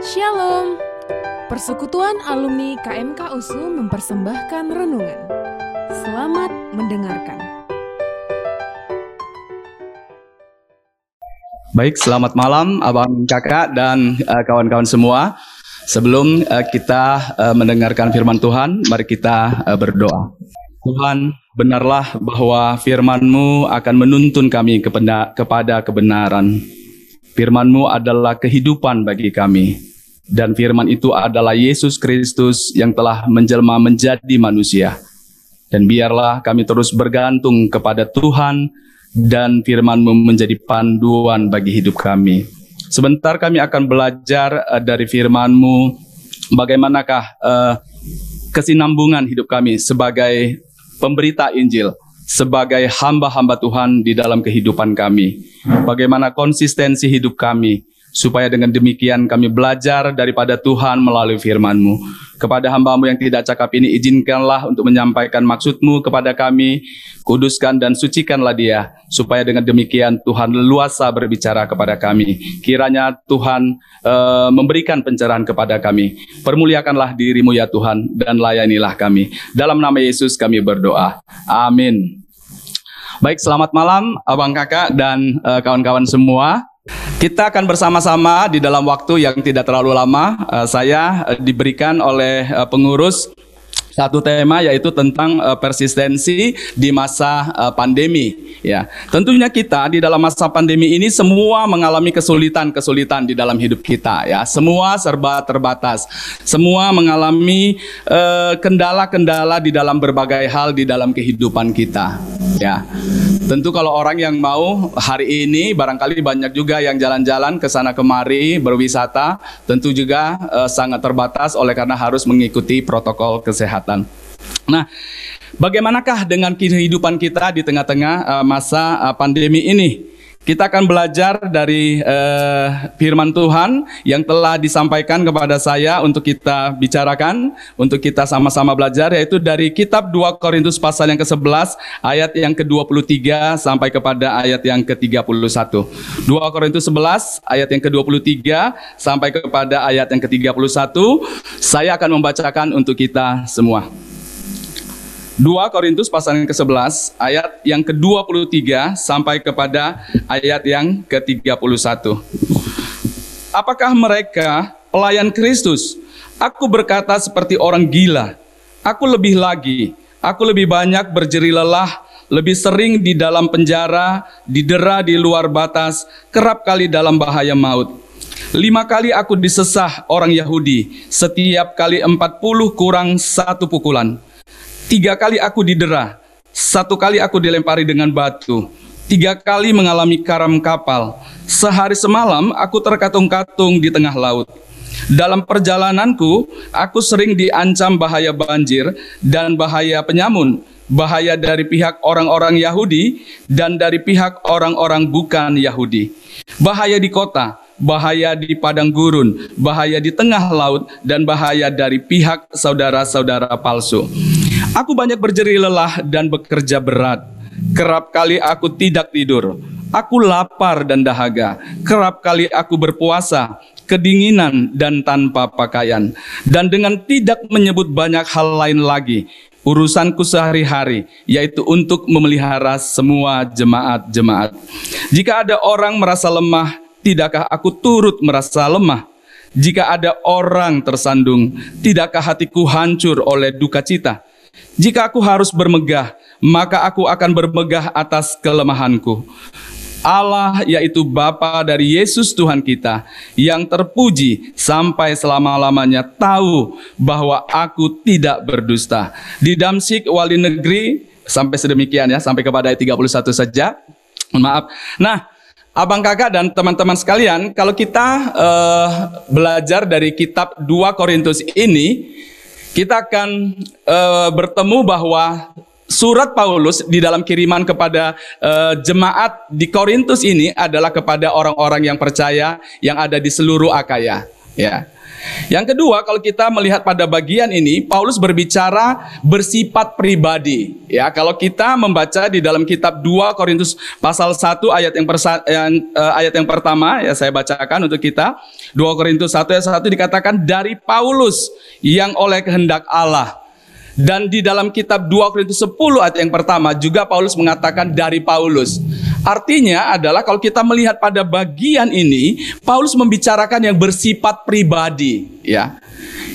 Shalom. Persekutuan alumni KMK USU mempersembahkan renungan. Selamat mendengarkan. Baik, selamat malam abang kakak dan uh, kawan-kawan semua. Sebelum uh, kita uh, mendengarkan firman Tuhan, mari kita uh, berdoa. Tuhan, benarlah bahwa firman-Mu akan menuntun kami kepada kebenaran. Firman-Mu adalah kehidupan bagi kami. Dan firman itu adalah Yesus Kristus yang telah menjelma menjadi manusia. Dan biarlah kami terus bergantung kepada Tuhan dan firman-Mu menjadi panduan bagi hidup kami. Sebentar kami akan belajar uh, dari firman-Mu bagaimanakah uh, kesinambungan hidup kami sebagai pemberita Injil sebagai hamba-hamba Tuhan di dalam kehidupan kami. Bagaimana konsistensi hidup kami supaya dengan demikian kami belajar daripada Tuhan melalui firman-Mu. Kepada hambamu yang tidak cakap ini, izinkanlah untuk menyampaikan maksud-Mu kepada kami, kuduskan dan sucikanlah dia, supaya dengan demikian Tuhan leluasa berbicara kepada kami. Kiranya Tuhan uh, memberikan pencerahan kepada kami. Permuliakanlah dirimu ya Tuhan, dan layanilah kami. Dalam nama Yesus kami berdoa. Amin. Baik, selamat malam abang kakak dan uh, kawan-kawan semua. Kita akan bersama-sama di dalam waktu yang tidak terlalu lama. Uh, saya uh, diberikan oleh uh, pengurus satu tema yaitu tentang persistensi di masa pandemi ya. Tentunya kita di dalam masa pandemi ini semua mengalami kesulitan-kesulitan di dalam hidup kita ya. Semua serba terbatas. Semua mengalami kendala-kendala uh, di dalam berbagai hal di dalam kehidupan kita ya. Tentu kalau orang yang mau hari ini barangkali banyak juga yang jalan-jalan ke sana kemari berwisata, tentu juga uh, sangat terbatas oleh karena harus mengikuti protokol kesehatan. Nah, bagaimanakah dengan kehidupan kita di tengah-tengah uh, masa uh, pandemi ini? Kita akan belajar dari uh, firman Tuhan yang telah disampaikan kepada saya untuk kita bicarakan, untuk kita sama-sama belajar yaitu dari kitab 2 Korintus pasal yang ke-11 ayat yang ke-23 sampai kepada ayat yang ke-31. 2 Korintus 11 ayat yang ke-23 sampai kepada ayat yang ke-31 saya akan membacakan untuk kita semua. 2 Korintus pasal yang ke-11 ayat yang ke-23 sampai kepada ayat yang ke-31. Apakah mereka pelayan Kristus? Aku berkata seperti orang gila. Aku lebih lagi, aku lebih banyak berjeri lelah, lebih sering di dalam penjara, didera di luar batas, kerap kali dalam bahaya maut. Lima kali aku disesah orang Yahudi, setiap kali empat puluh kurang satu pukulan. Tiga kali aku didera, satu kali aku dilempari dengan batu, tiga kali mengalami karam kapal. Sehari semalam aku terkatung-katung di tengah laut. Dalam perjalananku, aku sering diancam bahaya banjir dan bahaya penyamun, bahaya dari pihak orang-orang Yahudi dan dari pihak orang-orang bukan Yahudi. Bahaya di kota, bahaya di padang gurun, bahaya di tengah laut, dan bahaya dari pihak saudara-saudara palsu. Aku banyak berjeri lelah dan bekerja berat. Kerap kali aku tidak tidur. Aku lapar dan dahaga. Kerap kali aku berpuasa, kedinginan dan tanpa pakaian. Dan dengan tidak menyebut banyak hal lain lagi, urusanku sehari-hari, yaitu untuk memelihara semua jemaat-jemaat. Jika ada orang merasa lemah, tidakkah aku turut merasa lemah? Jika ada orang tersandung, tidakkah hatiku hancur oleh duka cita? Jika aku harus bermegah, maka aku akan bermegah atas kelemahanku. Allah yaitu Bapa dari Yesus Tuhan kita yang terpuji sampai selama-lamanya tahu bahwa aku tidak berdusta. Di Damsik wali negeri sampai sedemikian ya, sampai kepada ayat 31 saja. Maaf. Nah, Abang kakak dan teman-teman sekalian, kalau kita uh, belajar dari kitab 2 Korintus ini, kita akan uh, bertemu bahwa surat Paulus di dalam kiriman kepada uh, jemaat di Korintus ini adalah kepada orang-orang yang percaya yang ada di seluruh Akaya. Ya. Yang kedua, kalau kita melihat pada bagian ini, Paulus berbicara bersifat pribadi. Ya, kalau kita membaca di dalam kitab 2 Korintus pasal 1 ayat yang, persa, yang uh, ayat yang pertama ya saya bacakan untuk kita. 2 Korintus 1 ayat 1 dikatakan dari Paulus yang oleh kehendak Allah dan di dalam kitab 2 Korintus 10 ayat yang pertama juga Paulus mengatakan dari Paulus. Artinya adalah kalau kita melihat pada bagian ini, Paulus membicarakan yang bersifat pribadi, ya.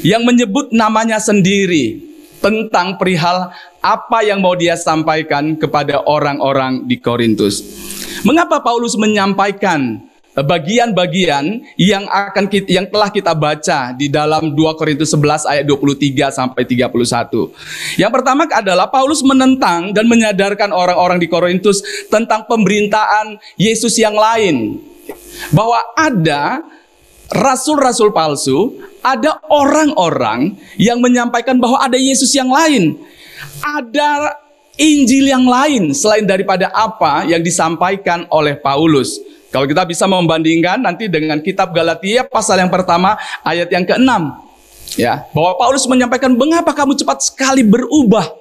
Yang menyebut namanya sendiri tentang perihal apa yang mau dia sampaikan kepada orang-orang di Korintus. Mengapa Paulus menyampaikan bagian-bagian yang akan kita, yang telah kita baca di dalam 2 Korintus 11 ayat 23 sampai 31. Yang pertama adalah Paulus menentang dan menyadarkan orang-orang di Korintus tentang pemerintahan Yesus yang lain. Bahwa ada rasul-rasul palsu, ada orang-orang yang menyampaikan bahwa ada Yesus yang lain. Ada Injil yang lain selain daripada apa yang disampaikan oleh Paulus. Kalau kita bisa membandingkan nanti dengan kitab Galatia pasal yang pertama ayat yang ke-6. Ya, bahwa Paulus menyampaikan mengapa kamu cepat sekali berubah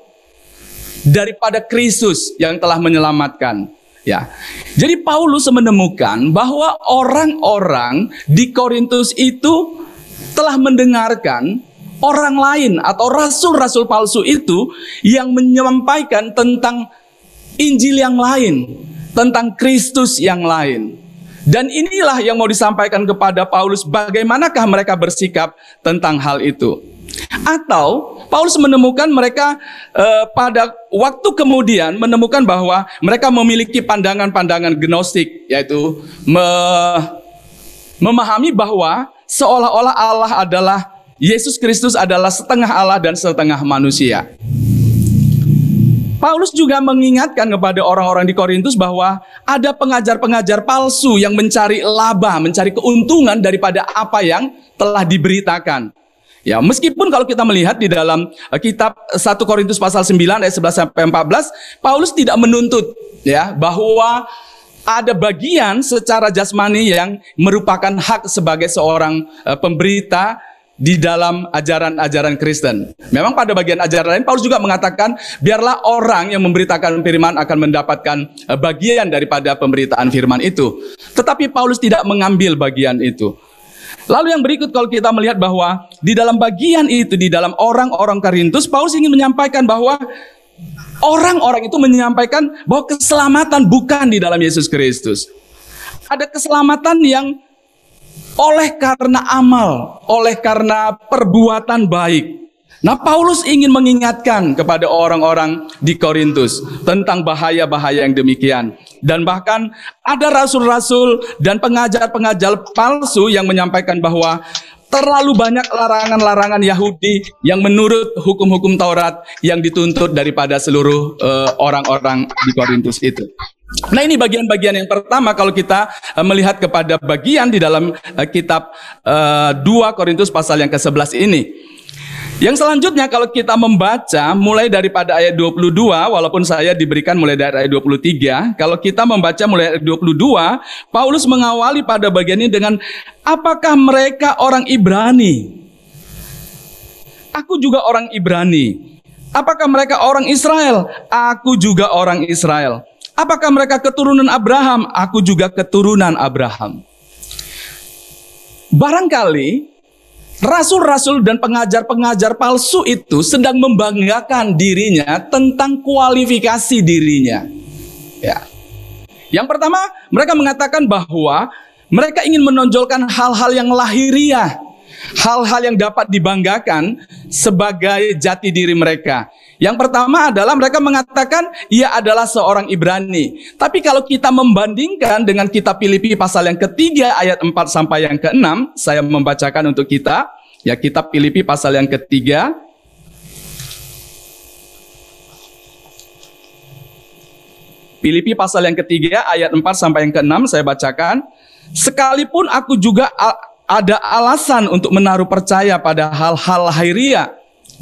daripada Kristus yang telah menyelamatkan. Ya. Jadi Paulus menemukan bahwa orang-orang di Korintus itu telah mendengarkan orang lain atau rasul-rasul palsu itu yang menyampaikan tentang Injil yang lain, tentang Kristus yang lain. Dan inilah yang mau disampaikan kepada Paulus, bagaimanakah mereka bersikap tentang hal itu. Atau Paulus menemukan mereka eh, pada waktu kemudian menemukan bahwa mereka memiliki pandangan-pandangan gnostik, yaitu me, memahami bahwa seolah-olah Allah adalah Yesus Kristus adalah setengah Allah dan setengah manusia. Paulus juga mengingatkan kepada orang-orang di Korintus bahwa ada pengajar-pengajar palsu yang mencari laba, mencari keuntungan daripada apa yang telah diberitakan. Ya, meskipun kalau kita melihat di dalam uh, kitab 1 Korintus pasal 9 ayat 11 sampai 14, Paulus tidak menuntut ya bahwa ada bagian secara jasmani yang merupakan hak sebagai seorang uh, pemberita di dalam ajaran-ajaran Kristen. Memang pada bagian ajaran lain Paulus juga mengatakan biarlah orang yang memberitakan firman akan mendapatkan eh, bagian daripada pemberitaan firman itu. Tetapi Paulus tidak mengambil bagian itu. Lalu yang berikut kalau kita melihat bahwa di dalam bagian itu di dalam orang-orang Korintus Paulus ingin menyampaikan bahwa orang-orang itu menyampaikan bahwa keselamatan bukan di dalam Yesus Kristus. Ada keselamatan yang oleh karena amal, oleh karena perbuatan baik. Nah, Paulus ingin mengingatkan kepada orang-orang di Korintus tentang bahaya-bahaya yang demikian. Dan bahkan ada rasul-rasul dan pengajar-pengajar palsu yang menyampaikan bahwa terlalu banyak larangan-larangan Yahudi yang menurut hukum-hukum Taurat yang dituntut daripada seluruh eh, orang-orang uh, di Korintus itu. Nah ini bagian-bagian yang pertama kalau kita uh, melihat kepada bagian di dalam uh, kitab uh, 2 Korintus pasal yang ke-11 ini. Yang selanjutnya kalau kita membaca mulai daripada ayat 22 walaupun saya diberikan mulai dari ayat 23, kalau kita membaca mulai ayat 22, Paulus mengawali pada bagian ini dengan apakah mereka orang Ibrani? Aku juga orang Ibrani. Apakah mereka orang Israel? Aku juga orang Israel. Apakah mereka keturunan Abraham? Aku juga keturunan Abraham. Barangkali rasul-rasul dan pengajar-pengajar palsu itu sedang membanggakan dirinya tentang kualifikasi dirinya. Ya. Yang pertama, mereka mengatakan bahwa mereka ingin menonjolkan hal-hal yang lahiriah, hal-hal yang dapat dibanggakan sebagai jati diri mereka. Yang pertama adalah mereka mengatakan ia adalah seorang Ibrani. Tapi kalau kita membandingkan dengan kitab Filipi pasal yang ketiga ayat 4 sampai yang ke-6, saya membacakan untuk kita. Ya kitab Filipi pasal yang ketiga Filipi pasal yang ketiga ayat 4 sampai yang ke-6 saya bacakan. Sekalipun aku juga ada alasan untuk menaruh percaya pada hal-hal lahiriah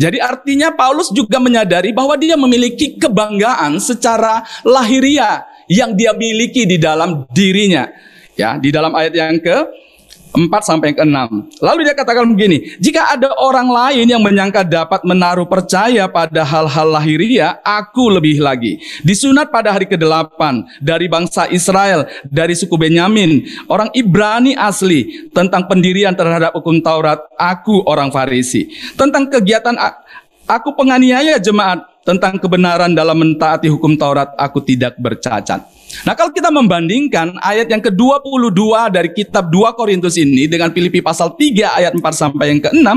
jadi artinya Paulus juga menyadari bahwa dia memiliki kebanggaan secara lahiria yang dia miliki di dalam dirinya. Ya, di dalam ayat yang ke 4 sampai ke 6. Lalu dia katakan begini, jika ada orang lain yang menyangka dapat menaruh percaya pada hal-hal lahiriah, aku lebih lagi. Disunat pada hari ke-8 dari bangsa Israel, dari suku Benyamin, orang Ibrani asli, tentang pendirian terhadap hukum Taurat, aku orang Farisi. Tentang kegiatan aku penganiaya jemaat, tentang kebenaran dalam mentaati hukum Taurat, aku tidak bercacat. Nah kalau kita membandingkan ayat yang ke-22 dari kitab 2 Korintus ini dengan Filipi pasal 3 ayat 4 sampai yang ke-6,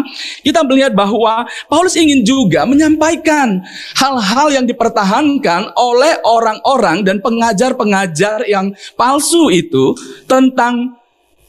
kita melihat bahwa Paulus ingin juga menyampaikan hal-hal yang dipertahankan oleh orang-orang dan pengajar-pengajar yang palsu itu tentang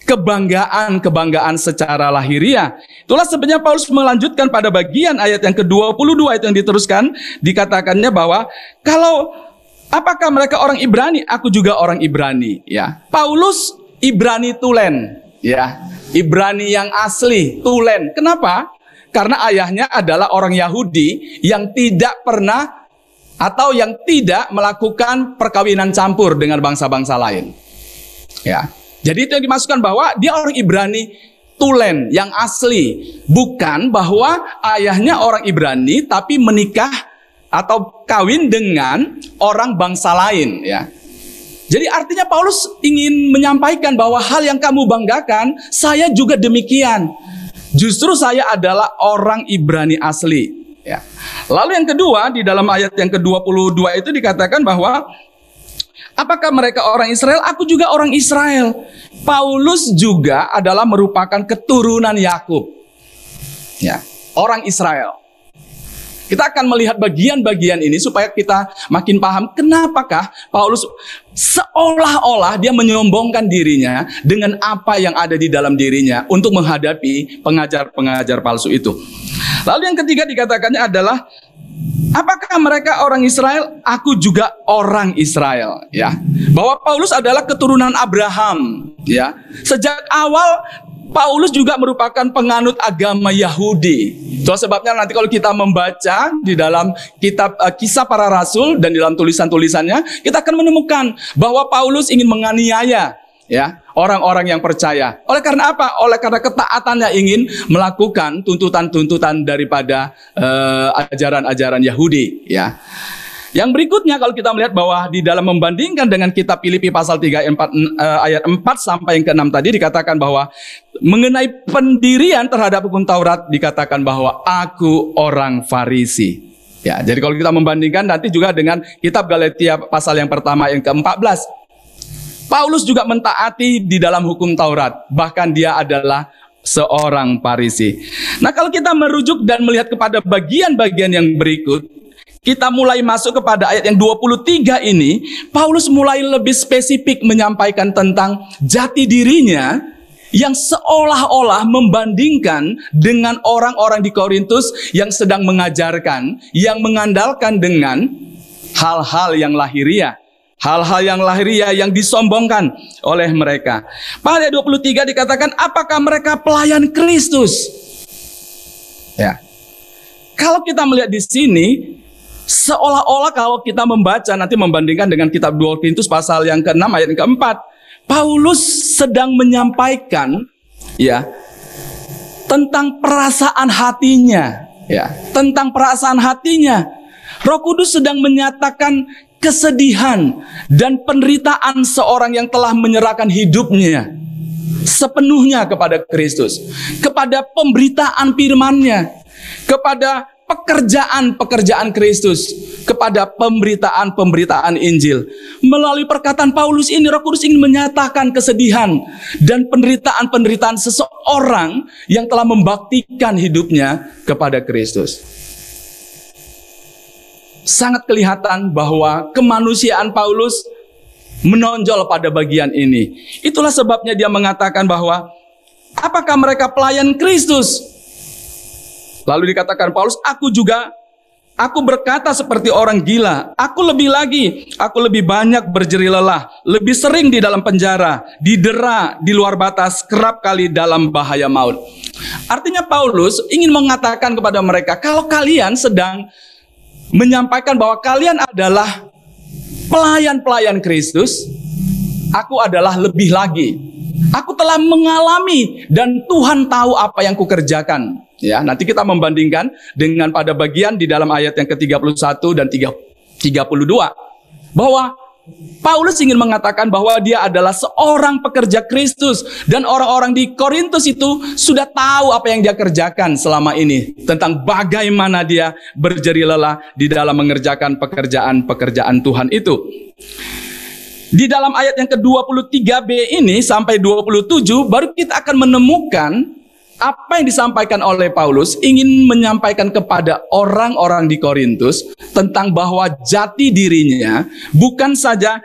kebanggaan-kebanggaan secara lahiriah. Itulah sebenarnya Paulus melanjutkan pada bagian ayat yang ke-22 itu yang diteruskan dikatakannya bahwa kalau Apakah mereka orang Ibrani? Aku juga orang Ibrani, ya. Paulus Ibrani Tulen, ya. Ibrani yang asli, Tulen. Kenapa? Karena ayahnya adalah orang Yahudi yang tidak pernah atau yang tidak melakukan perkawinan campur dengan bangsa-bangsa lain. Ya. Jadi itu yang dimasukkan bahwa dia orang Ibrani Tulen yang asli, bukan bahwa ayahnya orang Ibrani tapi menikah atau kawin dengan orang bangsa lain ya. Jadi artinya Paulus ingin menyampaikan bahwa hal yang kamu banggakan, saya juga demikian. Justru saya adalah orang Ibrani asli. Ya. Lalu yang kedua di dalam ayat yang ke-22 itu dikatakan bahwa apakah mereka orang Israel? Aku juga orang Israel. Paulus juga adalah merupakan keturunan Yakub. Ya, orang Israel. Kita akan melihat bagian-bagian ini supaya kita makin paham kenapakah Paulus seolah-olah dia menyombongkan dirinya dengan apa yang ada di dalam dirinya untuk menghadapi pengajar-pengajar palsu itu. Lalu yang ketiga dikatakannya adalah Apakah mereka orang Israel? Aku juga orang Israel, ya. Bahwa Paulus adalah keturunan Abraham, ya. Sejak awal Paulus juga merupakan penganut agama Yahudi. Itu sebabnya nanti kalau kita membaca di dalam kitab uh, kisah para rasul dan di dalam tulisan-tulisannya, kita akan menemukan bahwa Paulus ingin menganiaya ya orang-orang yang percaya. Oleh karena apa? Oleh karena ketaatannya ingin melakukan tuntutan-tuntutan daripada uh, ajaran-ajaran Yahudi ya. Yang berikutnya kalau kita melihat bahwa di dalam membandingkan dengan kitab Filipi pasal 3 ayat 4, uh, ayat 4 sampai yang ke-6 tadi dikatakan bahwa mengenai pendirian terhadap hukum Taurat dikatakan bahwa aku orang Farisi. Ya, jadi kalau kita membandingkan nanti juga dengan kitab Galatia pasal yang pertama yang ke-14. Paulus juga mentaati di dalam hukum Taurat, bahkan dia adalah seorang Farisi. Nah, kalau kita merujuk dan melihat kepada bagian-bagian yang berikut, kita mulai masuk kepada ayat yang 23 ini, Paulus mulai lebih spesifik menyampaikan tentang jati dirinya yang seolah-olah membandingkan dengan orang-orang di Korintus yang sedang mengajarkan, yang mengandalkan dengan hal-hal yang lahiriah. Hal-hal yang lahiriah yang disombongkan oleh mereka. Pada ayat 23 dikatakan, apakah mereka pelayan Kristus? Ya. Kalau kita melihat di sini, Seolah-olah kalau kita membaca nanti membandingkan dengan kitab 2 Korintus pasal yang ke-6 ayat yang ke-4, Paulus sedang menyampaikan ya tentang perasaan hatinya, ya, tentang perasaan hatinya. Roh Kudus sedang menyatakan kesedihan dan penderitaan seorang yang telah menyerahkan hidupnya sepenuhnya kepada Kristus, kepada pemberitaan firman-Nya, kepada pekerjaan-pekerjaan Kristus kepada pemberitaan-pemberitaan Injil. Melalui perkataan Paulus ini Roh Kudus ingin menyatakan kesedihan dan penderitaan-penderitaan seseorang yang telah membaktikan hidupnya kepada Kristus. Sangat kelihatan bahwa kemanusiaan Paulus menonjol pada bagian ini. Itulah sebabnya dia mengatakan bahwa apakah mereka pelayan Kristus? Lalu dikatakan Paulus, aku juga Aku berkata seperti orang gila. Aku lebih lagi, aku lebih banyak berjeri lelah, lebih sering di dalam penjara, didera di luar batas, kerap kali dalam bahaya maut. Artinya Paulus ingin mengatakan kepada mereka, kalau kalian sedang menyampaikan bahwa kalian adalah pelayan-pelayan Kristus, aku adalah lebih lagi. Aku telah mengalami dan Tuhan tahu apa yang kukerjakan. Ya, nanti kita membandingkan dengan pada bagian di dalam ayat yang ke-31 dan 32 bahwa Paulus ingin mengatakan bahwa dia adalah seorang pekerja Kristus dan orang-orang di Korintus itu sudah tahu apa yang dia kerjakan selama ini tentang bagaimana dia berjeri lelah di dalam mengerjakan pekerjaan-pekerjaan Tuhan itu. Di dalam ayat yang ke-23b ini sampai 27 baru kita akan menemukan apa yang disampaikan oleh Paulus ingin menyampaikan kepada orang-orang di Korintus tentang bahwa jati dirinya bukan saja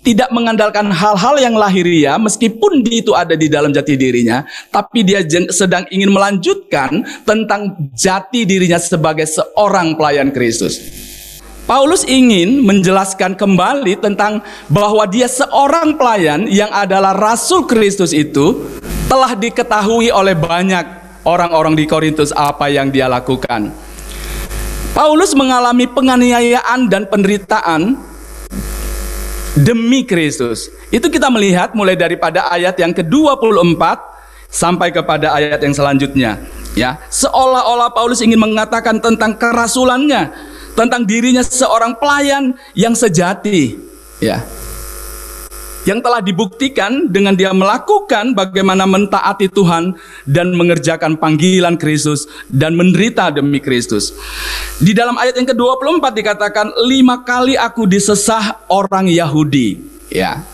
tidak mengandalkan hal-hal yang lahiria meskipun itu ada di dalam jati dirinya tapi dia sedang ingin melanjutkan tentang jati dirinya sebagai seorang pelayan Kristus. Paulus ingin menjelaskan kembali tentang bahwa dia seorang pelayan yang adalah rasul Kristus itu telah diketahui oleh banyak orang-orang di Korintus apa yang dia lakukan. Paulus mengalami penganiayaan dan penderitaan demi Kristus. Itu kita melihat mulai daripada ayat yang ke-24 sampai kepada ayat yang selanjutnya. Ya, seolah-olah Paulus ingin mengatakan tentang kerasulannya, tentang dirinya seorang pelayan yang sejati, ya. Yang telah dibuktikan dengan dia melakukan bagaimana mentaati Tuhan dan mengerjakan panggilan Kristus dan menderita demi Kristus. Di dalam ayat yang ke-24 dikatakan lima kali aku disesah orang Yahudi, ya.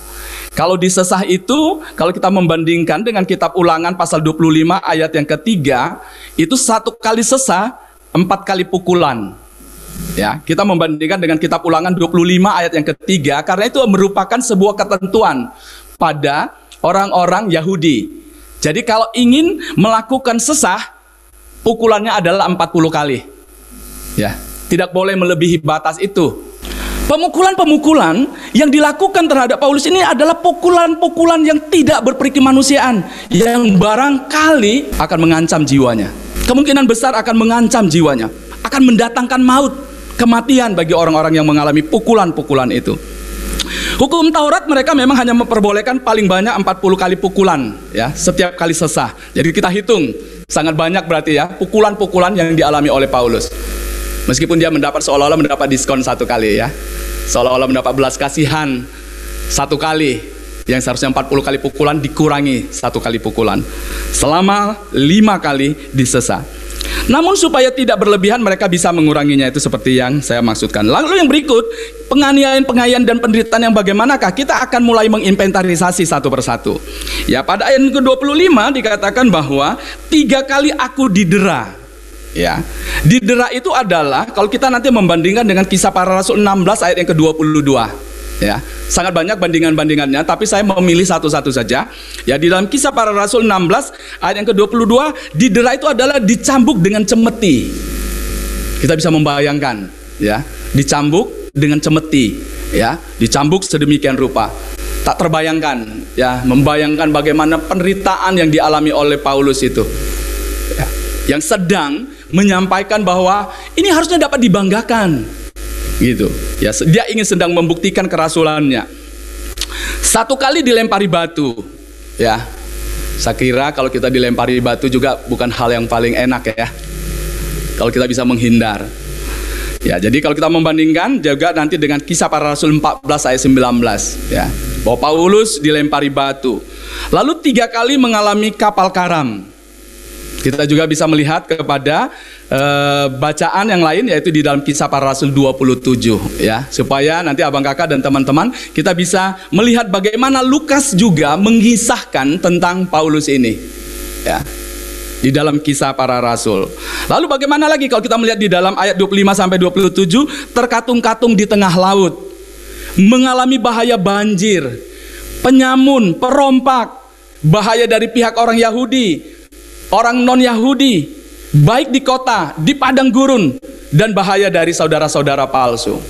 Kalau disesah itu, kalau kita membandingkan dengan kitab ulangan pasal 25 ayat yang ketiga, itu satu kali sesah, empat kali pukulan. Ya, kita membandingkan dengan kitab Ulangan 25 ayat yang ketiga karena itu merupakan sebuah ketentuan pada orang-orang Yahudi. Jadi kalau ingin melakukan sesah, pukulannya adalah 40 kali. Ya, tidak boleh melebihi batas itu. Pemukulan-pemukulan yang dilakukan terhadap Paulus ini adalah pukulan-pukulan yang tidak berperi kemanusiaan yang barangkali akan mengancam jiwanya. Kemungkinan besar akan mengancam jiwanya, akan mendatangkan maut kematian bagi orang-orang yang mengalami pukulan-pukulan itu. Hukum Taurat mereka memang hanya memperbolehkan paling banyak 40 kali pukulan ya, setiap kali sesah. Jadi kita hitung sangat banyak berarti ya pukulan-pukulan yang dialami oleh Paulus. Meskipun dia mendapat seolah-olah mendapat diskon satu kali ya. Seolah-olah mendapat belas kasihan satu kali yang seharusnya 40 kali pukulan dikurangi satu kali pukulan selama lima kali disesah. Namun supaya tidak berlebihan mereka bisa menguranginya itu seperti yang saya maksudkan. Lalu yang berikut, penganiayaan, pengayaan dan penderitaan yang bagaimanakah? Kita akan mulai menginventarisasi satu persatu. Ya, pada ayat ke-25 dikatakan bahwa tiga kali aku didera. Ya, didera itu adalah kalau kita nanti membandingkan dengan kisah para rasul 16 ayat yang ke-22 ya sangat banyak bandingan-bandingannya tapi saya memilih satu-satu saja. Ya di dalam kisah para rasul 16 ayat yang ke-22 didera itu adalah dicambuk dengan cemeti. Kita bisa membayangkan ya. Dicambuk dengan cemeti ya. Dicambuk sedemikian rupa. Tak terbayangkan ya membayangkan bagaimana penderitaan yang dialami oleh Paulus itu. Ya, yang sedang menyampaikan bahwa ini harusnya dapat dibanggakan gitu. Ya dia ingin sedang membuktikan kerasulannya. Satu kali dilempari batu ya. Saya kira kalau kita dilempari batu juga bukan hal yang paling enak ya. Kalau kita bisa menghindar. Ya jadi kalau kita membandingkan juga nanti dengan kisah para rasul 14 ayat 19 ya. Bahwa Paulus dilempari batu. Lalu tiga kali mengalami kapal karam. Kita juga bisa melihat kepada uh, bacaan yang lain yaitu di dalam kisah para rasul 27 ya supaya nanti Abang Kakak dan teman-teman kita bisa melihat bagaimana Lukas juga mengisahkan tentang Paulus ini ya di dalam kisah para rasul. Lalu bagaimana lagi kalau kita melihat di dalam ayat 25 sampai 27 terkatung-katung di tengah laut mengalami bahaya banjir, penyamun, perompak, bahaya dari pihak orang Yahudi, orang non-Yahudi, baik di kota, di padang gurun, dan bahaya dari saudara-saudara palsu.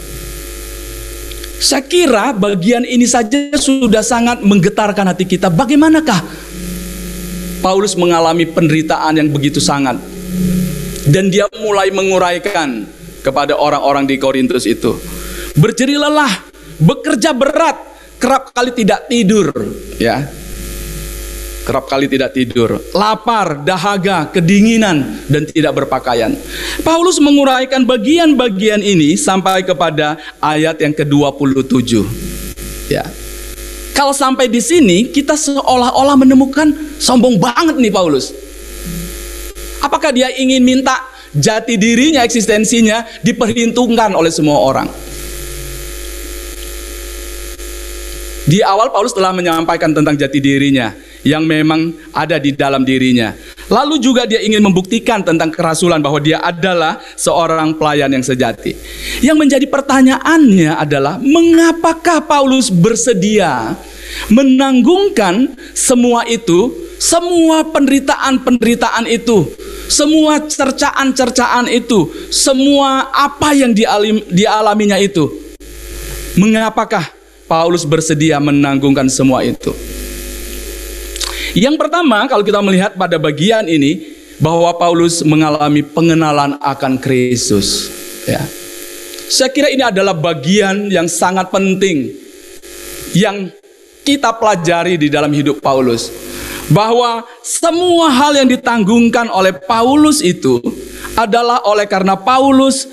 Saya kira bagian ini saja sudah sangat menggetarkan hati kita. Bagaimanakah Paulus mengalami penderitaan yang begitu sangat? Dan dia mulai menguraikan kepada orang-orang di Korintus itu. Berjeri lelah, bekerja berat, kerap kali tidak tidur, ya kerap kali tidak tidur, lapar, dahaga, kedinginan, dan tidak berpakaian. Paulus menguraikan bagian-bagian ini sampai kepada ayat yang ke-27. Ya. Kalau sampai di sini kita seolah-olah menemukan sombong banget nih Paulus. Apakah dia ingin minta jati dirinya, eksistensinya diperhitungkan oleh semua orang? Di awal Paulus telah menyampaikan tentang jati dirinya yang memang ada di dalam dirinya. Lalu juga dia ingin membuktikan tentang kerasulan bahwa dia adalah seorang pelayan yang sejati. Yang menjadi pertanyaannya adalah mengapakah Paulus bersedia menanggungkan semua itu, semua penderitaan-penderitaan itu, semua cercaan-cercaan itu, semua apa yang dialaminya itu. Mengapakah Paulus bersedia menanggungkan semua itu? Yang pertama, kalau kita melihat pada bagian ini bahwa Paulus mengalami pengenalan akan Kristus, ya. Saya kira ini adalah bagian yang sangat penting yang kita pelajari di dalam hidup Paulus. Bahwa semua hal yang ditanggungkan oleh Paulus itu adalah oleh karena Paulus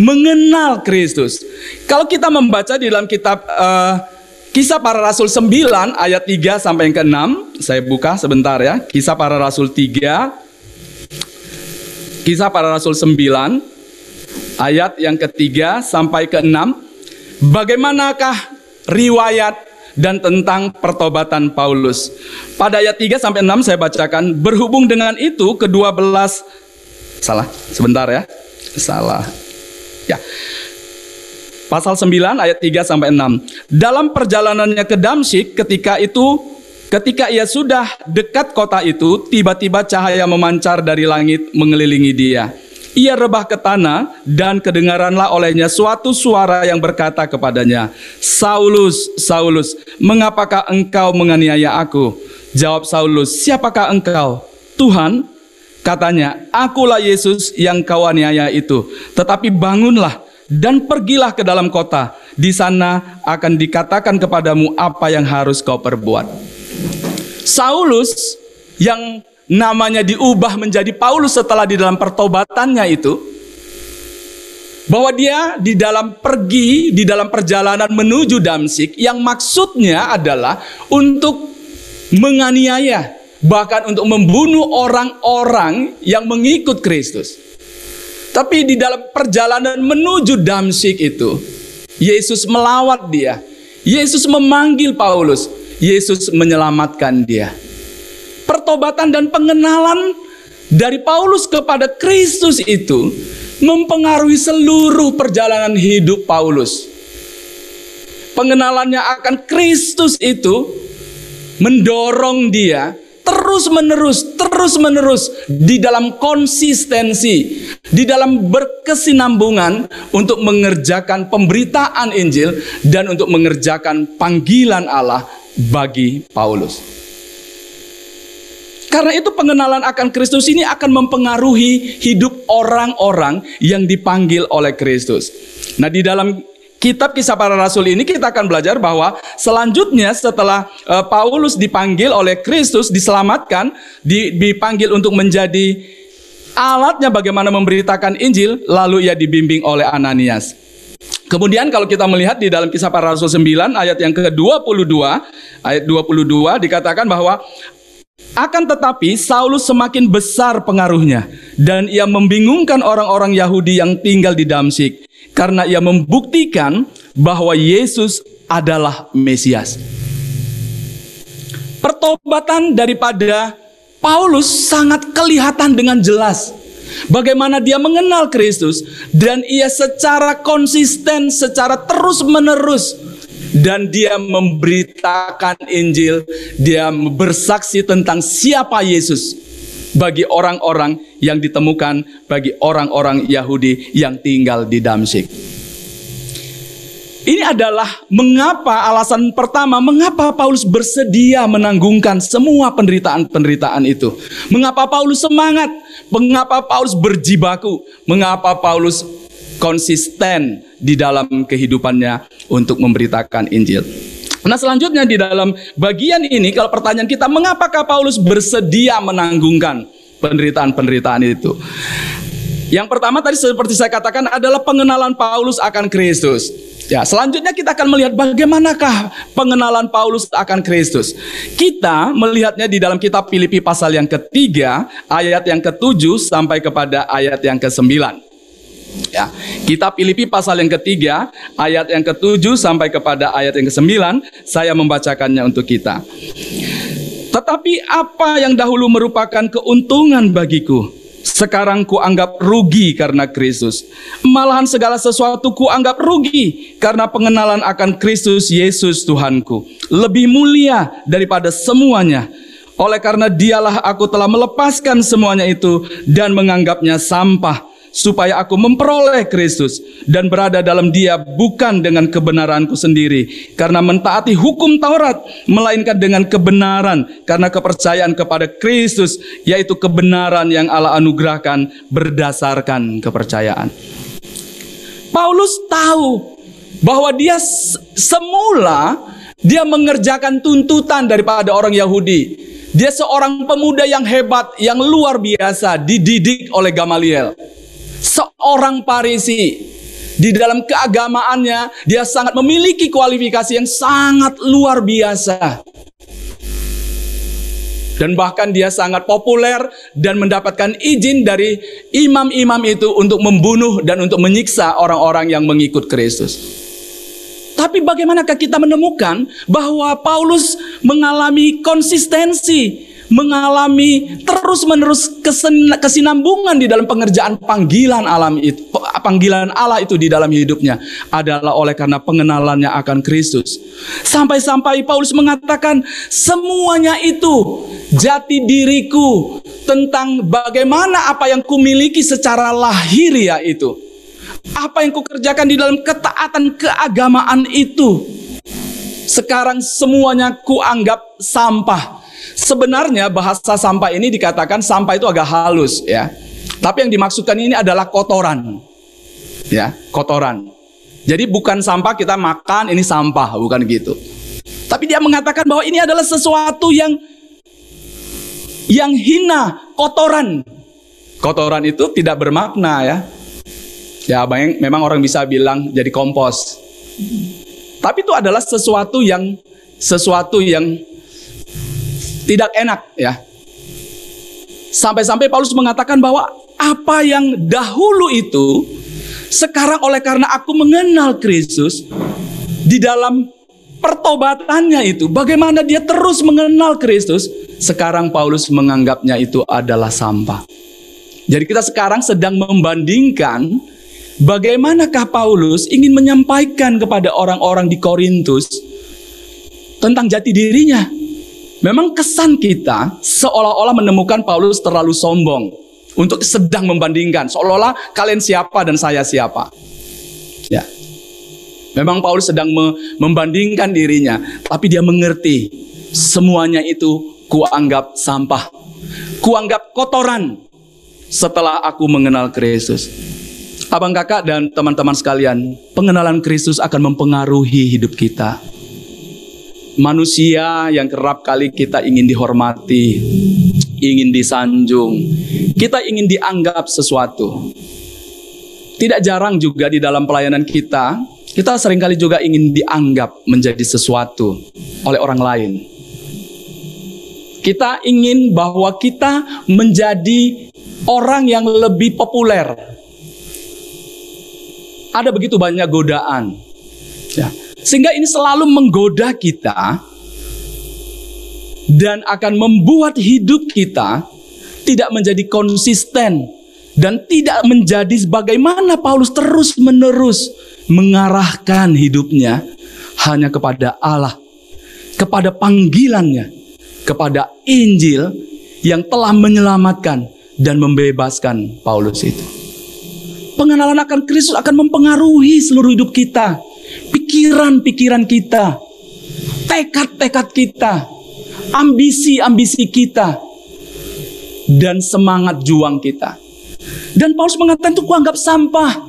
mengenal Kristus. Kalau kita membaca di dalam kitab uh, Kisah para Rasul 9 ayat 3 sampai yang ke-6. Saya buka sebentar ya. Kisah para Rasul 3. Kisah para Rasul 9 ayat yang ketiga sampai ke-6. Bagaimanakah riwayat dan tentang pertobatan Paulus. Pada ayat 3 sampai 6 saya bacakan, berhubung dengan itu kedua belas salah, sebentar ya. Salah. Ya. Pasal 9 ayat 3 sampai 6. Dalam perjalanannya ke Damsyik ketika itu ketika ia sudah dekat kota itu tiba-tiba cahaya memancar dari langit mengelilingi dia. Ia rebah ke tanah dan kedengaranlah olehnya suatu suara yang berkata kepadanya, "Saulus, Saulus, mengapakah engkau menganiaya aku?" Jawab Saulus, "Siapakah engkau?" "Tuhan," katanya, "Akulah Yesus yang kau aniaya itu. Tetapi bangunlah dan pergilah ke dalam kota. Di sana akan dikatakan kepadamu apa yang harus kau perbuat. Saulus yang namanya diubah menjadi Paulus setelah di dalam pertobatannya itu bahwa dia di dalam pergi di dalam perjalanan menuju Damsik yang maksudnya adalah untuk menganiaya bahkan untuk membunuh orang-orang yang mengikut Kristus. Tapi di dalam perjalanan menuju Damsik itu, Yesus melawat dia. Yesus memanggil Paulus. Yesus menyelamatkan dia. Pertobatan dan pengenalan dari Paulus kepada Kristus itu mempengaruhi seluruh perjalanan hidup Paulus. Pengenalannya akan Kristus itu mendorong dia terus menerus, terus menerus di dalam konsistensi, di dalam berkesinambungan untuk mengerjakan pemberitaan Injil dan untuk mengerjakan panggilan Allah bagi Paulus. Karena itu pengenalan akan Kristus ini akan mempengaruhi hidup orang-orang yang dipanggil oleh Kristus. Nah, di dalam kitab kisah para rasul ini kita akan belajar bahwa selanjutnya setelah uh, Paulus dipanggil oleh Kristus diselamatkan dipanggil untuk menjadi alatnya bagaimana memberitakan Injil lalu ia dibimbing oleh Ananias. Kemudian kalau kita melihat di dalam kisah para rasul 9 ayat yang ke-22 ayat 22 dikatakan bahwa akan tetapi Saulus semakin besar pengaruhnya dan ia membingungkan orang-orang Yahudi yang tinggal di Damsik karena ia membuktikan bahwa Yesus adalah Mesias. Pertobatan daripada Paulus sangat kelihatan dengan jelas bagaimana dia mengenal Kristus dan ia secara konsisten, secara terus-menerus dan dia memberitakan Injil, dia bersaksi tentang siapa Yesus bagi orang-orang yang ditemukan bagi orang-orang Yahudi yang tinggal di Damsyik. Ini adalah mengapa alasan pertama mengapa Paulus bersedia menanggungkan semua penderitaan-penderitaan itu. Mengapa Paulus semangat? Mengapa Paulus berjibaku? Mengapa Paulus konsisten di dalam kehidupannya untuk memberitakan Injil? Nah selanjutnya di dalam bagian ini kalau pertanyaan kita mengapakah Paulus bersedia menanggungkan penderitaan-penderitaan itu? Yang pertama tadi seperti saya katakan adalah pengenalan Paulus akan Kristus. Ya, selanjutnya kita akan melihat bagaimanakah pengenalan Paulus akan Kristus. Kita melihatnya di dalam kitab Filipi pasal yang ketiga, ayat yang ketujuh sampai kepada ayat yang kesembilan. Ya, kitab Filipi pasal yang ketiga, ayat yang ketujuh sampai kepada ayat yang kesembilan, saya membacakannya untuk kita. Tetapi apa yang dahulu merupakan keuntungan bagiku, sekarang ku anggap rugi karena Kristus. Malahan segala sesuatu ku anggap rugi karena pengenalan akan Kristus Yesus Tuhanku. Lebih mulia daripada semuanya. Oleh karena dialah aku telah melepaskan semuanya itu dan menganggapnya sampah supaya aku memperoleh Kristus dan berada dalam Dia bukan dengan kebenaranku sendiri karena mentaati hukum Taurat melainkan dengan kebenaran karena kepercayaan kepada Kristus yaitu kebenaran yang Allah anugerahkan berdasarkan kepercayaan. Paulus tahu bahwa dia semula dia mengerjakan tuntutan daripada orang Yahudi. Dia seorang pemuda yang hebat, yang luar biasa, dididik oleh Gamaliel seorang Parisi di dalam keagamaannya dia sangat memiliki kualifikasi yang sangat luar biasa. Dan bahkan dia sangat populer dan mendapatkan izin dari imam-imam itu untuk membunuh dan untuk menyiksa orang-orang yang mengikut Kristus. Tapi bagaimanakah kita menemukan bahwa Paulus mengalami konsistensi mengalami terus-menerus kesinambungan di dalam pengerjaan panggilan alam itu, panggilan Allah itu di dalam hidupnya adalah oleh karena pengenalannya akan Kristus. Sampai-sampai Paulus mengatakan semuanya itu jati diriku tentang bagaimana apa yang kumiliki secara lahiriah itu. Apa yang kukerjakan di dalam ketaatan keagamaan itu. Sekarang semuanya kuanggap sampah Sebenarnya bahasa sampah ini dikatakan sampah itu agak halus ya. Tapi yang dimaksudkan ini adalah kotoran. Ya, kotoran. Jadi bukan sampah kita makan ini sampah, bukan gitu. Tapi dia mengatakan bahwa ini adalah sesuatu yang yang hina, kotoran. Kotoran itu tidak bermakna ya. Ya, memang orang bisa bilang jadi kompos. Tapi itu adalah sesuatu yang sesuatu yang tidak enak ya. Sampai-sampai Paulus mengatakan bahwa apa yang dahulu itu sekarang oleh karena aku mengenal Kristus di dalam pertobatannya itu bagaimana dia terus mengenal Kristus sekarang Paulus menganggapnya itu adalah sampah. Jadi kita sekarang sedang membandingkan bagaimanakah Paulus ingin menyampaikan kepada orang-orang di Korintus tentang jati dirinya. Memang kesan kita seolah-olah menemukan Paulus terlalu sombong untuk sedang membandingkan seolah-olah kalian siapa dan saya siapa. Ya. Memang Paulus sedang me membandingkan dirinya, tapi dia mengerti semuanya itu kuanggap sampah. Kuanggap kotoran setelah aku mengenal Kristus. Abang kakak dan teman-teman sekalian, pengenalan Kristus akan mempengaruhi hidup kita manusia yang kerap kali kita ingin dihormati, ingin disanjung, kita ingin dianggap sesuatu. Tidak jarang juga di dalam pelayanan kita, kita sering kali juga ingin dianggap menjadi sesuatu oleh orang lain. Kita ingin bahwa kita menjadi orang yang lebih populer. Ada begitu banyak godaan. Ya, sehingga ini selalu menggoda kita dan akan membuat hidup kita tidak menjadi konsisten dan tidak menjadi sebagaimana Paulus terus-menerus mengarahkan hidupnya hanya kepada Allah, kepada panggilannya, kepada Injil yang telah menyelamatkan dan membebaskan Paulus itu. Pengenalan akan Kristus akan mempengaruhi seluruh hidup kita pikiran-pikiran kita, tekad-tekad kita, ambisi-ambisi kita, dan semangat juang kita. Dan Paulus mengatakan itu kuanggap sampah.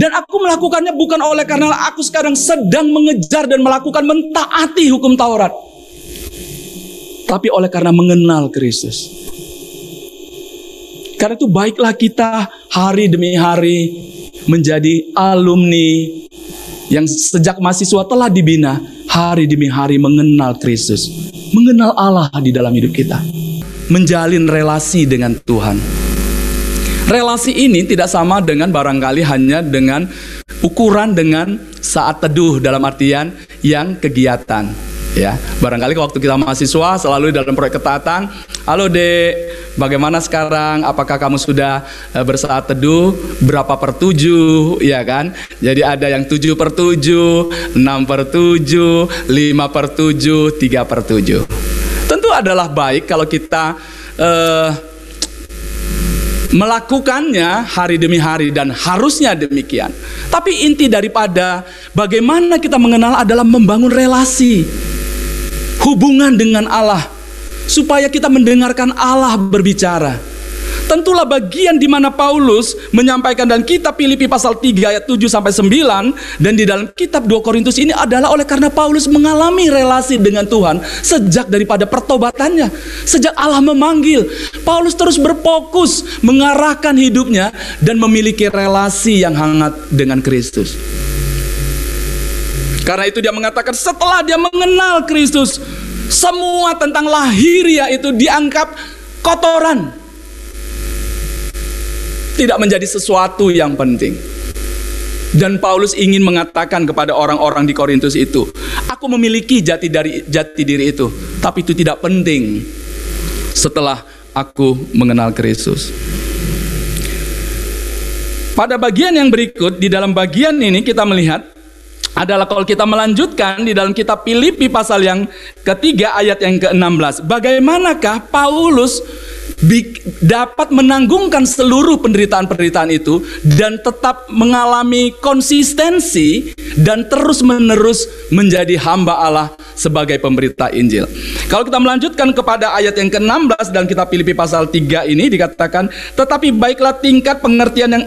Dan aku melakukannya bukan oleh karena aku sekarang sedang mengejar dan melakukan mentaati hukum Taurat. Tapi oleh karena mengenal Kristus. Karena itu baiklah kita hari demi hari menjadi alumni yang sejak mahasiswa telah dibina hari demi hari mengenal Kristus. Mengenal Allah di dalam hidup kita. Menjalin relasi dengan Tuhan. Relasi ini tidak sama dengan barangkali hanya dengan ukuran dengan saat teduh dalam artian yang kegiatan ya barangkali waktu kita mahasiswa selalu dalam proyek ketatan halo dek. Bagaimana sekarang? Apakah kamu sudah eh, bersaat teduh? Berapa per tujuh? Ya kan? Jadi ada yang tujuh per tujuh enam per tujuh lima per tujuh tiga per tujuh. Tentu adalah baik kalau kita uh, melakukannya hari demi hari dan harusnya demikian. Tapi inti daripada bagaimana kita mengenal adalah membangun relasi hubungan dengan Allah supaya kita mendengarkan Allah berbicara. Tentulah bagian di mana Paulus menyampaikan dan kitab Filipi pasal 3 ayat 7 sampai 9 dan di dalam kitab 2 Korintus ini adalah oleh karena Paulus mengalami relasi dengan Tuhan sejak daripada pertobatannya, sejak Allah memanggil. Paulus terus berfokus mengarahkan hidupnya dan memiliki relasi yang hangat dengan Kristus. Karena itu dia mengatakan setelah dia mengenal Kristus, semua tentang lahiriah itu dianggap kotoran tidak menjadi sesuatu yang penting. Dan Paulus ingin mengatakan kepada orang-orang di Korintus itu, aku memiliki jati dari jati diri itu, tapi itu tidak penting setelah aku mengenal Kristus. Pada bagian yang berikut di dalam bagian ini kita melihat adalah kalau kita melanjutkan di dalam kitab Filipi pasal yang ketiga ayat yang ke-16. Bagaimanakah Paulus dapat menanggungkan seluruh penderitaan-penderitaan itu dan tetap mengalami konsistensi dan terus-menerus menjadi hamba Allah sebagai pemberita Injil. Kalau kita melanjutkan kepada ayat yang ke-16 dan kitab Filipi pasal 3 ini dikatakan, tetapi baiklah tingkat pengertian yang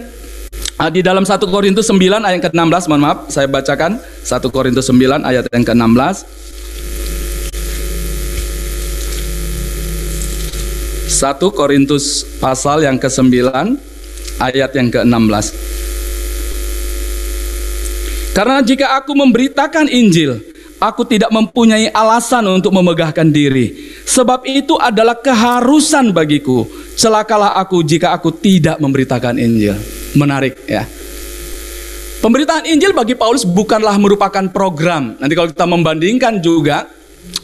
di dalam 1 Korintus 9 ayat ke-16, mohon maaf, saya bacakan 1 Korintus 9 ayat yang ke-16. 1 Korintus pasal yang ke-9 ayat yang ke-16. Karena jika aku memberitakan Injil, aku tidak mempunyai alasan untuk memegahkan diri. Sebab itu adalah keharusan bagiku. Celakalah aku jika aku tidak memberitakan Injil. Menarik ya. Pemberitaan Injil bagi Paulus bukanlah merupakan program. Nanti kalau kita membandingkan juga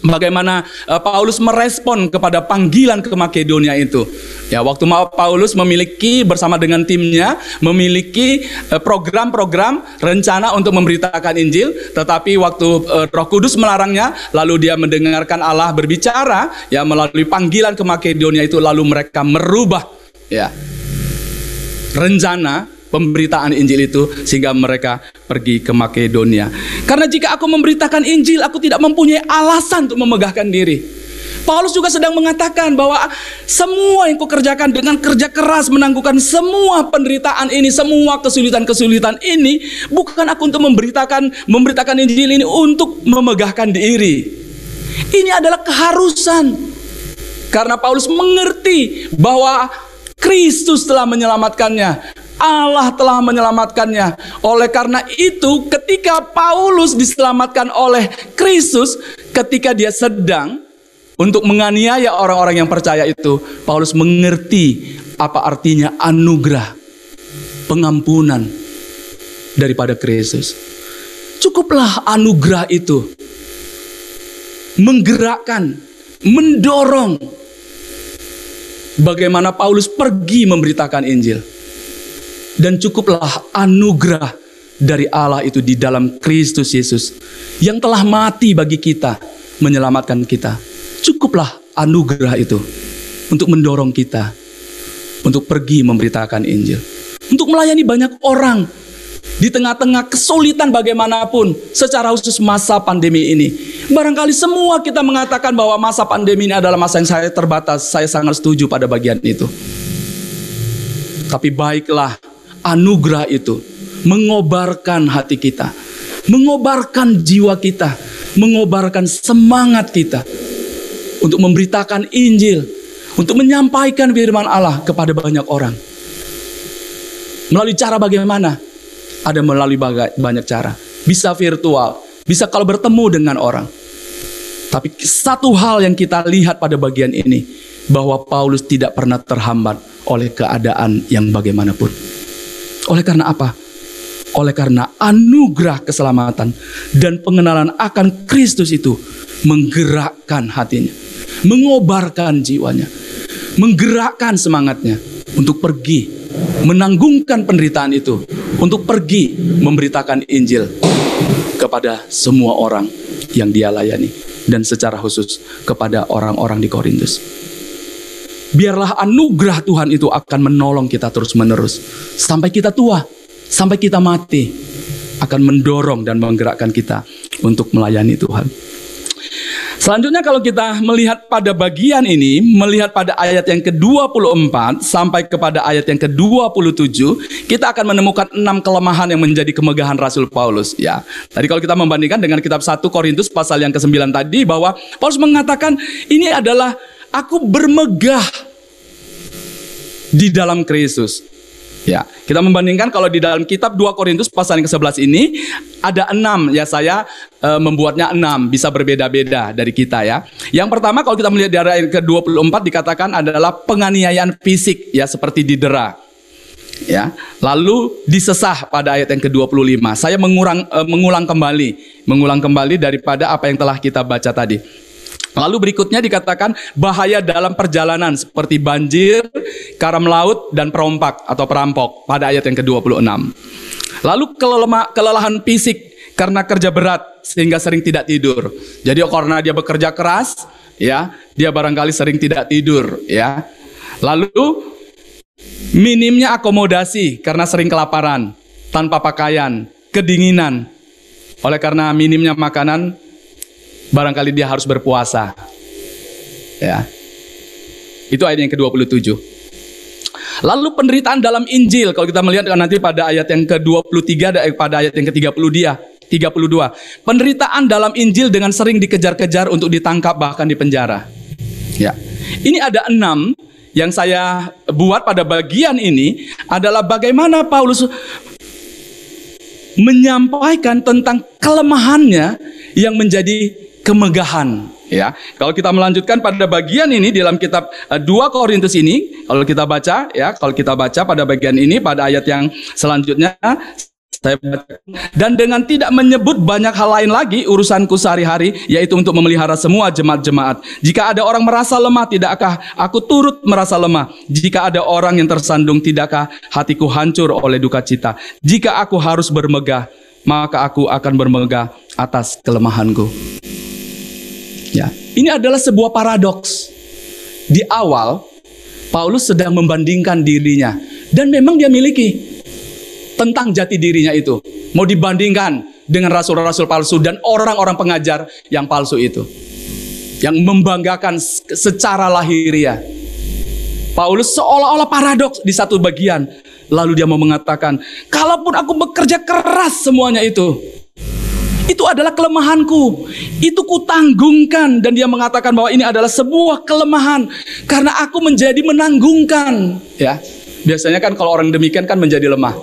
bagaimana uh, Paulus merespon kepada panggilan ke Makedonia itu. Ya, waktu Paulus memiliki bersama dengan timnya memiliki eh, program-program rencana untuk memberitakan Injil, tetapi waktu uh, Roh Kudus melarangnya, lalu dia mendengarkan Allah berbicara ya melalui panggilan ke Makedonia itu lalu mereka merubah ya rencana pemberitaan Injil itu sehingga mereka pergi ke Makedonia. Karena jika aku memberitakan Injil, aku tidak mempunyai alasan untuk memegahkan diri. Paulus juga sedang mengatakan bahwa semua yang kukerjakan dengan kerja keras menangguhkan semua penderitaan ini, semua kesulitan-kesulitan ini bukan aku untuk memberitakan memberitakan Injil ini untuk memegahkan diri. Ini adalah keharusan. Karena Paulus mengerti bahwa Kristus telah menyelamatkannya. Allah telah menyelamatkannya. Oleh karena itu, ketika Paulus diselamatkan oleh Kristus, ketika dia sedang untuk menganiaya orang-orang yang percaya itu, Paulus mengerti apa artinya anugerah, pengampunan daripada Kristus. Cukuplah anugerah itu menggerakkan, mendorong bagaimana Paulus pergi memberitakan Injil. Dan cukuplah anugerah dari Allah itu di dalam Kristus Yesus yang telah mati bagi kita, menyelamatkan kita. Cukuplah anugerah itu untuk mendorong kita untuk pergi memberitakan Injil, untuk melayani banyak orang di tengah-tengah kesulitan bagaimanapun, secara khusus masa pandemi ini. Barangkali semua kita mengatakan bahwa masa pandemi ini adalah masa yang saya terbatas. Saya sangat setuju pada bagian itu. Tapi baiklah anugerah itu mengobarkan hati kita, mengobarkan jiwa kita, mengobarkan semangat kita untuk memberitakan Injil, untuk menyampaikan firman Allah kepada banyak orang. Melalui cara bagaimana? Ada melalui banyak cara. Bisa virtual, bisa kalau bertemu dengan orang. Tapi satu hal yang kita lihat pada bagian ini, bahwa Paulus tidak pernah terhambat oleh keadaan yang bagaimanapun. Oleh karena apa? Oleh karena anugerah keselamatan dan pengenalan akan Kristus itu menggerakkan hatinya, mengobarkan jiwanya, menggerakkan semangatnya untuk pergi menanggungkan penderitaan itu untuk pergi memberitakan Injil kepada semua orang yang dia layani dan secara khusus kepada orang-orang di Korintus. Biarlah anugerah Tuhan itu akan menolong kita terus-menerus sampai kita tua, sampai kita mati, akan mendorong dan menggerakkan kita untuk melayani Tuhan. Selanjutnya kalau kita melihat pada bagian ini, melihat pada ayat yang ke-24 sampai kepada ayat yang ke-27, kita akan menemukan enam kelemahan yang menjadi kemegahan Rasul Paulus. Ya, tadi kalau kita membandingkan dengan kitab 1 Korintus pasal yang ke-9 tadi bahwa Paulus mengatakan ini adalah aku bermegah di dalam Kristus. Ya, kita membandingkan kalau di dalam kitab 2 Korintus pasal yang ke-11 ini ada enam ya saya e, membuatnya enam bisa berbeda-beda dari kita ya. Yang pertama kalau kita melihat di ayat ke-24 dikatakan adalah penganiayaan fisik ya seperti didera. Ya, lalu disesah pada ayat yang ke-25. Saya mengurang e, mengulang kembali, mengulang kembali daripada apa yang telah kita baca tadi. Lalu berikutnya dikatakan bahaya dalam perjalanan seperti banjir, karam laut, dan perompak atau perampok pada ayat yang ke-26. Lalu kelelahan fisik karena kerja berat sehingga sering tidak tidur. Jadi karena dia bekerja keras, ya, dia barangkali sering tidak tidur, ya. Lalu minimnya akomodasi karena sering kelaparan, tanpa pakaian, kedinginan. Oleh karena minimnya makanan, barangkali dia harus berpuasa. Ya. Itu ayat yang ke-27. Lalu penderitaan dalam Injil kalau kita melihat nanti pada ayat yang ke-23 pada ayat yang ke-30 dia 32. Penderitaan dalam Injil dengan sering dikejar-kejar untuk ditangkap bahkan di penjara. Ya. Ini ada enam yang saya buat pada bagian ini adalah bagaimana Paulus menyampaikan tentang kelemahannya yang menjadi kemegahan ya. Kalau kita melanjutkan pada bagian ini dalam kitab 2 eh, Korintus ini, kalau kita baca ya, kalau kita baca pada bagian ini pada ayat yang selanjutnya. Dan dengan tidak menyebut banyak hal lain lagi urusanku sehari-hari yaitu untuk memelihara semua jemaat-jemaat. Jika ada orang merasa lemah, tidakkah aku turut merasa lemah? Jika ada orang yang tersandung, tidakkah hatiku hancur oleh duka cita? Jika aku harus bermegah, maka aku akan bermegah atas kelemahanku. Ya, ini adalah sebuah paradoks. Di awal Paulus sedang membandingkan dirinya dan memang dia miliki tentang jati dirinya itu. Mau dibandingkan dengan rasul-rasul palsu dan orang-orang pengajar yang palsu itu. Yang membanggakan secara lahiriah. Paulus seolah-olah paradoks di satu bagian. Lalu dia mau mengatakan, kalaupun aku bekerja keras semuanya itu, itu adalah kelemahanku. Itu kutanggungkan dan dia mengatakan bahwa ini adalah sebuah kelemahan karena aku menjadi menanggungkan, ya. Biasanya kan kalau orang demikian kan menjadi lemah.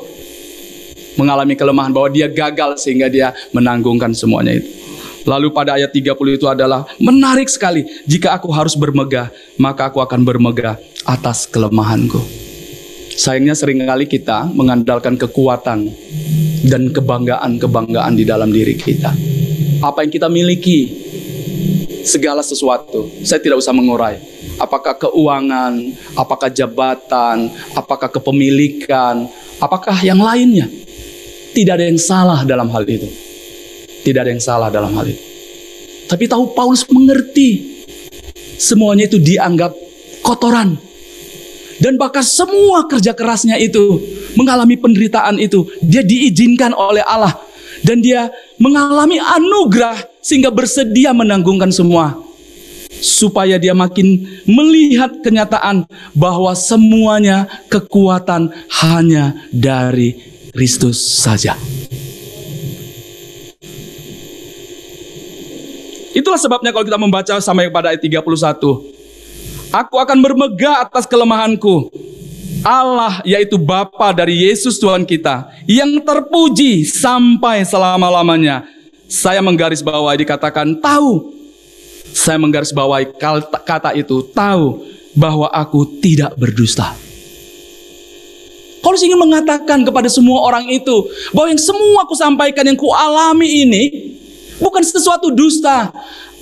Mengalami kelemahan bahwa dia gagal sehingga dia menanggungkan semuanya itu. Lalu pada ayat 30 itu adalah menarik sekali. Jika aku harus bermegah, maka aku akan bermegah atas kelemahanku. Sayangnya sering kali kita mengandalkan kekuatan dan kebanggaan-kebanggaan di dalam diri kita. Apa yang kita miliki, segala sesuatu. Saya tidak usah mengurai. Apakah keuangan, apakah jabatan, apakah kepemilikan, apakah yang lainnya. Tidak ada yang salah dalam hal itu. Tidak ada yang salah dalam hal itu. Tapi tahu Paulus mengerti semuanya itu dianggap kotoran dan bahkan semua kerja kerasnya itu mengalami penderitaan itu. Dia diizinkan oleh Allah. Dan dia mengalami anugerah sehingga bersedia menanggungkan semua. Supaya dia makin melihat kenyataan bahwa semuanya kekuatan hanya dari Kristus saja. Itulah sebabnya kalau kita membaca sampai pada ayat 31. Aku akan bermegah atas kelemahanku. Allah yaitu Bapa dari Yesus Tuhan kita yang terpuji sampai selama-lamanya. Saya menggarisbawahi dikatakan tahu. Saya menggarisbawahi kata itu tahu bahwa aku tidak berdusta. Paulus ingin mengatakan kepada semua orang itu bahwa yang semua aku sampaikan yang kualami ini bukan sesuatu dusta.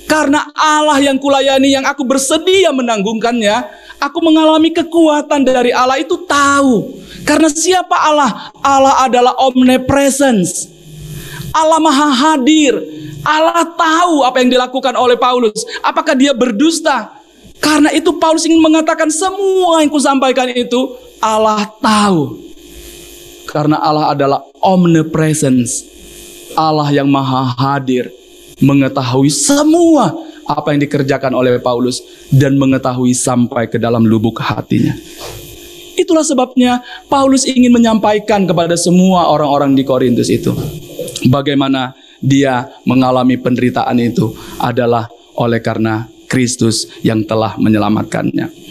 Karena Allah yang kulayani yang aku bersedia menanggungkannya, aku mengalami kekuatan dari Allah itu tahu. Karena siapa Allah? Allah adalah omnipresence. Allah maha hadir. Allah tahu apa yang dilakukan oleh Paulus. Apakah dia berdusta? Karena itu Paulus ingin mengatakan semua yang kusampaikan itu Allah tahu. Karena Allah adalah omnipresence. Allah yang maha hadir mengetahui semua apa yang dikerjakan oleh Paulus dan mengetahui sampai ke dalam lubuk hatinya. Itulah sebabnya Paulus ingin menyampaikan kepada semua orang-orang di Korintus itu bagaimana dia mengalami penderitaan itu adalah oleh karena Kristus yang telah menyelamatkannya.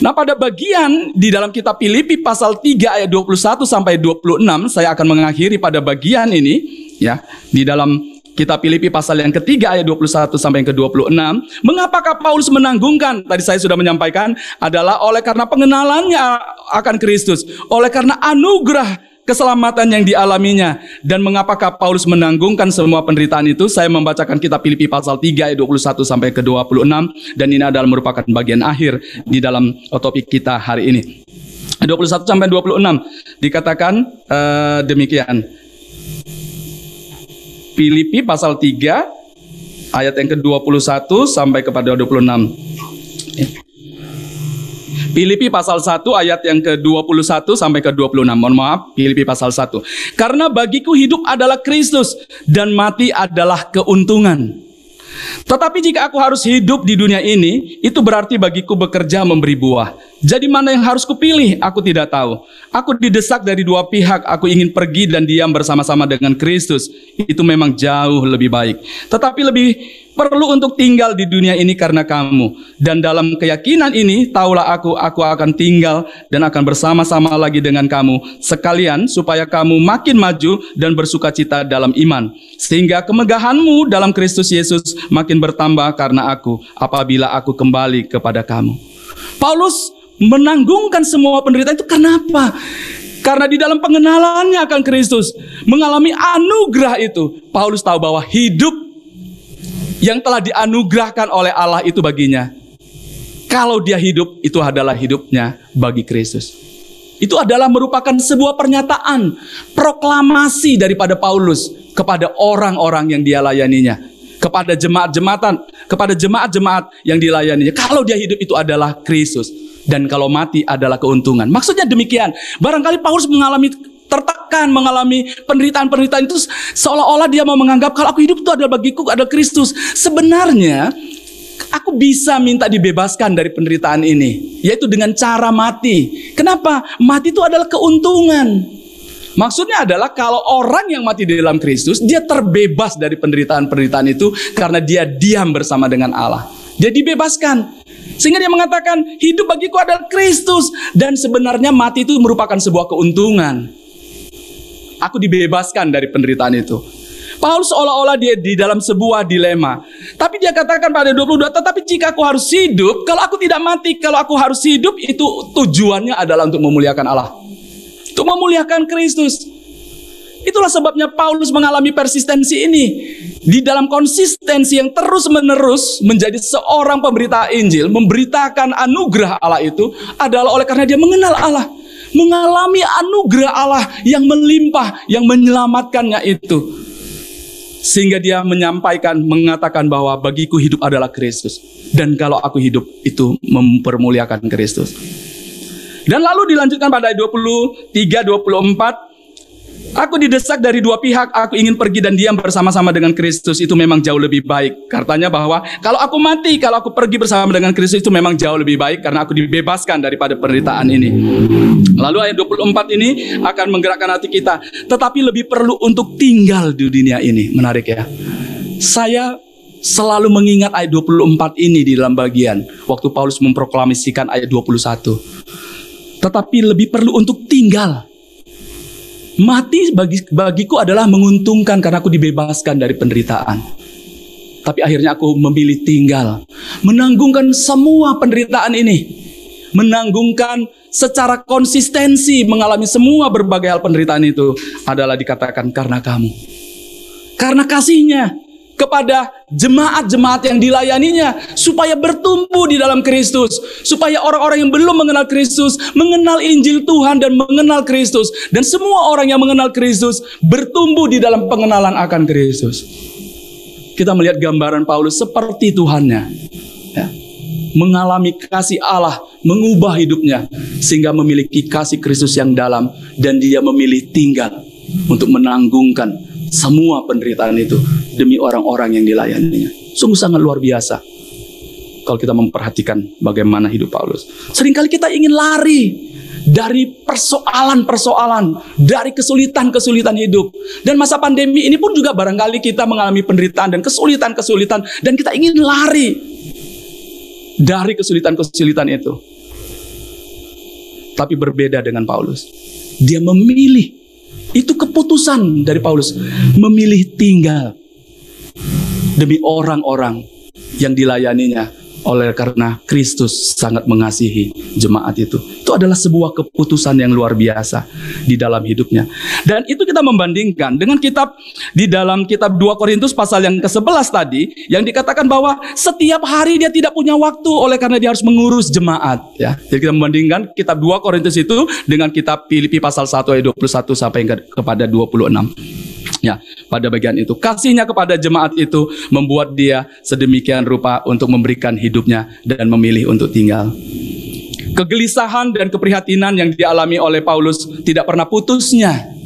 Nah, pada bagian di dalam kitab Filipi pasal 3 ayat 21 sampai 26, saya akan mengakhiri pada bagian ini ya, di dalam Kitab Filipi pasal yang ketiga ayat 21 sampai yang ke-26. Mengapakah Paulus menanggungkan? Tadi saya sudah menyampaikan adalah oleh karena pengenalannya akan Kristus, oleh karena anugerah keselamatan yang dialaminya. Dan mengapakah Paulus menanggungkan semua penderitaan itu? Saya membacakan kitab Filipi pasal 3 ayat 21 sampai ke 26 dan ini adalah merupakan bagian akhir di dalam topik kita hari ini. 21 sampai 26 dikatakan uh, demikian Filipi pasal 3 ayat yang ke-21 sampai kepada 26. Filipi pasal 1 ayat yang ke-21 sampai ke-26. Mohon maaf, Filipi pasal 1. Karena bagiku hidup adalah Kristus dan mati adalah keuntungan. Tetapi jika aku harus hidup di dunia ini, itu berarti bagiku bekerja memberi buah. Jadi mana yang harus kupilih? Aku tidak tahu. Aku didesak dari dua pihak. Aku ingin pergi dan diam bersama-sama dengan Kristus. Itu memang jauh lebih baik. Tetapi lebih perlu untuk tinggal di dunia ini karena kamu. Dan dalam keyakinan ini, taulah aku, aku akan tinggal dan akan bersama-sama lagi dengan kamu. Sekalian supaya kamu makin maju dan bersuka cita dalam iman. Sehingga kemegahanmu dalam Kristus Yesus makin bertambah karena aku apabila aku kembali kepada kamu. Paulus menanggungkan semua penderitaan itu kenapa? Karena di dalam pengenalannya akan Kristus mengalami anugerah itu, Paulus tahu bahwa hidup yang telah dianugerahkan oleh Allah itu baginya. Kalau dia hidup, itu adalah hidupnya bagi Kristus. Itu adalah merupakan sebuah pernyataan, proklamasi daripada Paulus kepada orang-orang yang dia layaninya, kepada jemaat-jemaatan, kepada jemaat-jemaat yang dilayaninya. Kalau dia hidup itu adalah Kristus dan kalau mati adalah keuntungan. Maksudnya demikian. Barangkali Paulus mengalami tertekan, mengalami penderitaan-penderitaan itu seolah-olah dia mau menganggap kalau aku hidup itu adalah bagiku adalah Kristus. Sebenarnya aku bisa minta dibebaskan dari penderitaan ini, yaitu dengan cara mati. Kenapa? Mati itu adalah keuntungan. Maksudnya adalah kalau orang yang mati di dalam Kristus, dia terbebas dari penderitaan-penderitaan itu karena dia diam bersama dengan Allah. Dia dibebaskan. Sehingga dia mengatakan hidup bagiku adalah Kristus dan sebenarnya mati itu merupakan sebuah keuntungan. Aku dibebaskan dari penderitaan itu. Paulus seolah-olah dia di dalam sebuah dilema. Tapi dia katakan pada 22, tetapi jika aku harus hidup, kalau aku tidak mati, kalau aku harus hidup, itu tujuannya adalah untuk memuliakan Allah. Untuk memuliakan Kristus. Itulah sebabnya Paulus mengalami persistensi ini. Di dalam konsistensi yang terus-menerus menjadi seorang pemberita Injil, memberitakan anugerah Allah itu adalah oleh karena dia mengenal Allah. Mengalami anugerah Allah yang melimpah, yang menyelamatkannya itu. Sehingga dia menyampaikan, mengatakan bahwa bagiku hidup adalah Kristus. Dan kalau aku hidup itu mempermuliakan Kristus. Dan lalu dilanjutkan pada 23, 24, Aku didesak dari dua pihak, aku ingin pergi dan diam bersama-sama dengan Kristus itu memang jauh lebih baik. Katanya bahwa kalau aku mati, kalau aku pergi bersama dengan Kristus itu memang jauh lebih baik karena aku dibebaskan daripada penderitaan ini. Lalu ayat 24 ini akan menggerakkan hati kita, tetapi lebih perlu untuk tinggal di dunia ini. Menarik ya. Saya selalu mengingat ayat 24 ini di dalam bagian waktu Paulus memproklamasikan ayat 21. Tetapi lebih perlu untuk tinggal Mati bagi, bagiku adalah menguntungkan karena aku dibebaskan dari penderitaan. Tapi akhirnya aku memilih tinggal, menanggungkan semua penderitaan ini, menanggungkan secara konsistensi mengalami semua berbagai hal penderitaan itu adalah dikatakan karena kamu. Karena kasihnya, kepada jemaat-jemaat yang dilayaninya supaya bertumbuh di dalam Kristus, supaya orang-orang yang belum mengenal Kristus mengenal Injil Tuhan dan mengenal Kristus dan semua orang yang mengenal Kristus bertumbuh di dalam pengenalan akan Kristus. Kita melihat gambaran Paulus seperti Tuhannya. Ya. Mengalami kasih Allah, mengubah hidupnya sehingga memiliki kasih Kristus yang dalam dan dia memilih tinggal untuk menanggungkan semua penderitaan itu demi orang-orang yang dilayaninya. Sungguh sangat luar biasa. Kalau kita memperhatikan bagaimana hidup Paulus. Seringkali kita ingin lari dari persoalan-persoalan, dari kesulitan-kesulitan hidup. Dan masa pandemi ini pun juga barangkali kita mengalami penderitaan dan kesulitan-kesulitan dan kita ingin lari dari kesulitan-kesulitan itu. Tapi berbeda dengan Paulus. Dia memilih itu keputusan dari Paulus. Memilih tinggal demi orang-orang yang dilayaninya oleh karena Kristus sangat mengasihi jemaat itu. Itu adalah sebuah keputusan yang luar biasa di dalam hidupnya. Dan itu kita membandingkan dengan kitab di dalam kitab 2 Korintus pasal yang ke-11 tadi yang dikatakan bahwa setiap hari dia tidak punya waktu oleh karena dia harus mengurus jemaat ya. Jadi kita membandingkan kitab 2 Korintus itu dengan kitab Filipi pasal 1 ayat 21 sampai kepada 26. Ya, pada bagian itu kasihnya kepada jemaat itu membuat dia sedemikian rupa untuk memberikan hidupnya dan memilih untuk tinggal. Kegelisahan dan keprihatinan yang dialami oleh Paulus tidak pernah putusnya.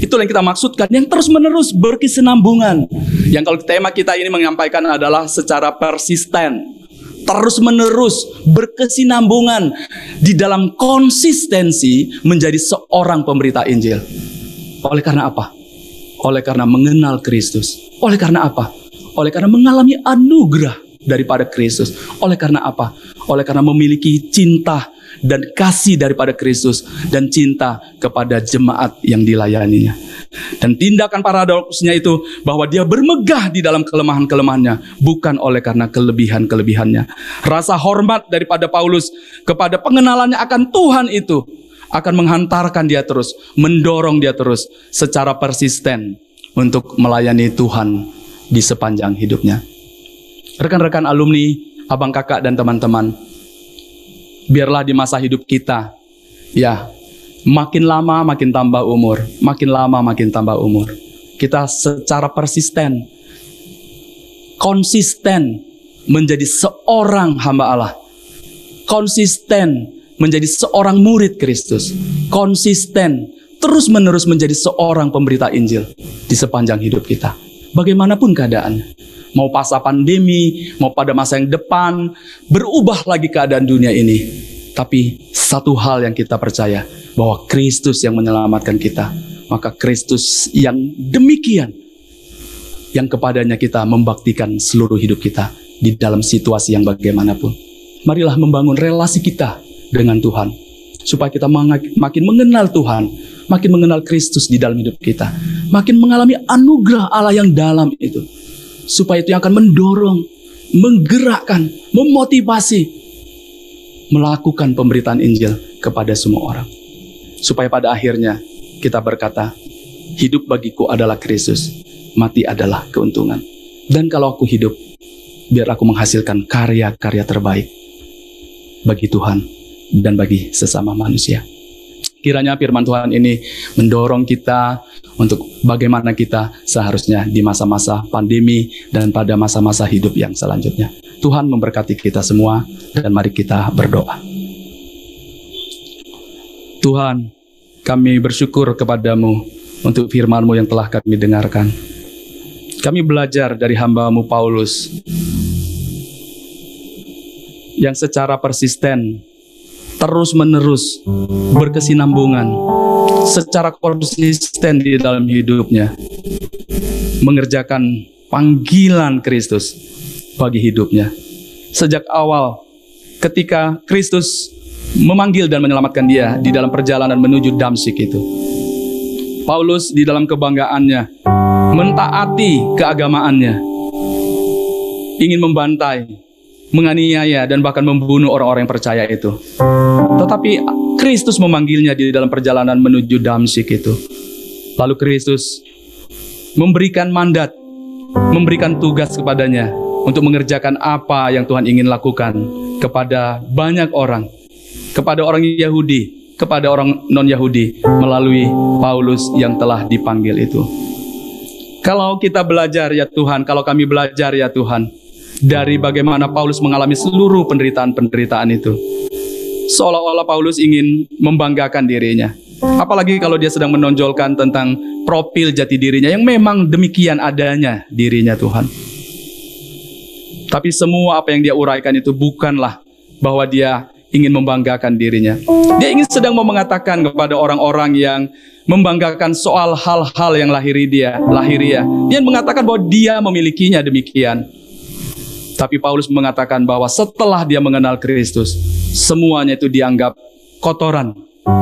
Itulah yang kita maksudkan, yang terus-menerus berkesinambungan. Yang kalau tema kita ini menyampaikan adalah secara persisten. Terus-menerus berkesinambungan di dalam konsistensi menjadi seorang pemberita Injil. Oleh karena apa? Oleh karena mengenal Kristus. Oleh karena apa? Oleh karena mengalami anugerah daripada Kristus. Oleh karena apa? Oleh karena memiliki cinta dan kasih daripada Kristus dan cinta kepada jemaat yang dilayaninya. Dan tindakan paradoksnya itu bahwa dia bermegah di dalam kelemahan-kelemahannya, bukan oleh karena kelebihan-kelebihannya. Rasa hormat daripada Paulus kepada pengenalannya akan Tuhan itu akan menghantarkan dia terus, mendorong dia terus secara persisten untuk melayani Tuhan di sepanjang hidupnya. Rekan-rekan alumni, abang kakak dan teman-teman, biarlah di masa hidup kita, ya, makin lama makin tambah umur, makin lama makin tambah umur. Kita secara persisten, konsisten menjadi seorang hamba Allah. Konsisten menjadi seorang murid Kristus, konsisten, terus-menerus menjadi seorang pemberita Injil di sepanjang hidup kita. Bagaimanapun keadaan, mau pasca pandemi, mau pada masa yang depan, berubah lagi keadaan dunia ini. Tapi satu hal yang kita percaya, bahwa Kristus yang menyelamatkan kita. Maka Kristus yang demikian, yang kepadanya kita membaktikan seluruh hidup kita di dalam situasi yang bagaimanapun. Marilah membangun relasi kita dengan Tuhan. Supaya kita makin mengenal Tuhan, makin mengenal Kristus di dalam hidup kita. Makin mengalami anugerah Allah yang dalam itu. Supaya itu yang akan mendorong, menggerakkan, memotivasi melakukan pemberitaan Injil kepada semua orang. Supaya pada akhirnya kita berkata, hidup bagiku adalah Kristus, mati adalah keuntungan. Dan kalau aku hidup, biar aku menghasilkan karya-karya terbaik bagi Tuhan dan bagi sesama manusia. Kiranya firman Tuhan ini mendorong kita untuk bagaimana kita seharusnya di masa-masa pandemi dan pada masa-masa hidup yang selanjutnya. Tuhan memberkati kita semua dan mari kita berdoa. Tuhan, kami bersyukur kepadamu untuk firman-Mu yang telah kami dengarkan. Kami belajar dari hambamu Paulus yang secara persisten terus-menerus berkesinambungan secara konsisten di dalam hidupnya mengerjakan panggilan Kristus bagi hidupnya. Sejak awal ketika Kristus memanggil dan menyelamatkan dia di dalam perjalanan menuju Damsik itu. Paulus di dalam kebanggaannya mentaati keagamaannya, ingin membantai, menganiaya dan bahkan membunuh orang-orang yang percaya itu. Tetapi Kristus memanggilnya di dalam perjalanan menuju Damsik itu. Lalu Kristus memberikan mandat, memberikan tugas kepadanya untuk mengerjakan apa yang Tuhan ingin lakukan kepada banyak orang, kepada orang Yahudi, kepada orang non-Yahudi melalui Paulus yang telah dipanggil itu. Kalau kita belajar ya Tuhan, kalau kami belajar ya Tuhan, dari bagaimana Paulus mengalami seluruh penderitaan-penderitaan itu. Seolah-olah Paulus ingin membanggakan dirinya. Apalagi kalau dia sedang menonjolkan tentang profil jati dirinya yang memang demikian adanya dirinya Tuhan. Tapi semua apa yang dia uraikan itu bukanlah bahwa dia ingin membanggakan dirinya. Dia ingin sedang mau mengatakan kepada orang-orang yang membanggakan soal hal-hal yang lahiri dia, lahiria. Dia mengatakan bahwa dia memilikinya demikian. Tapi Paulus mengatakan bahwa setelah dia mengenal Kristus, semuanya itu dianggap kotoran,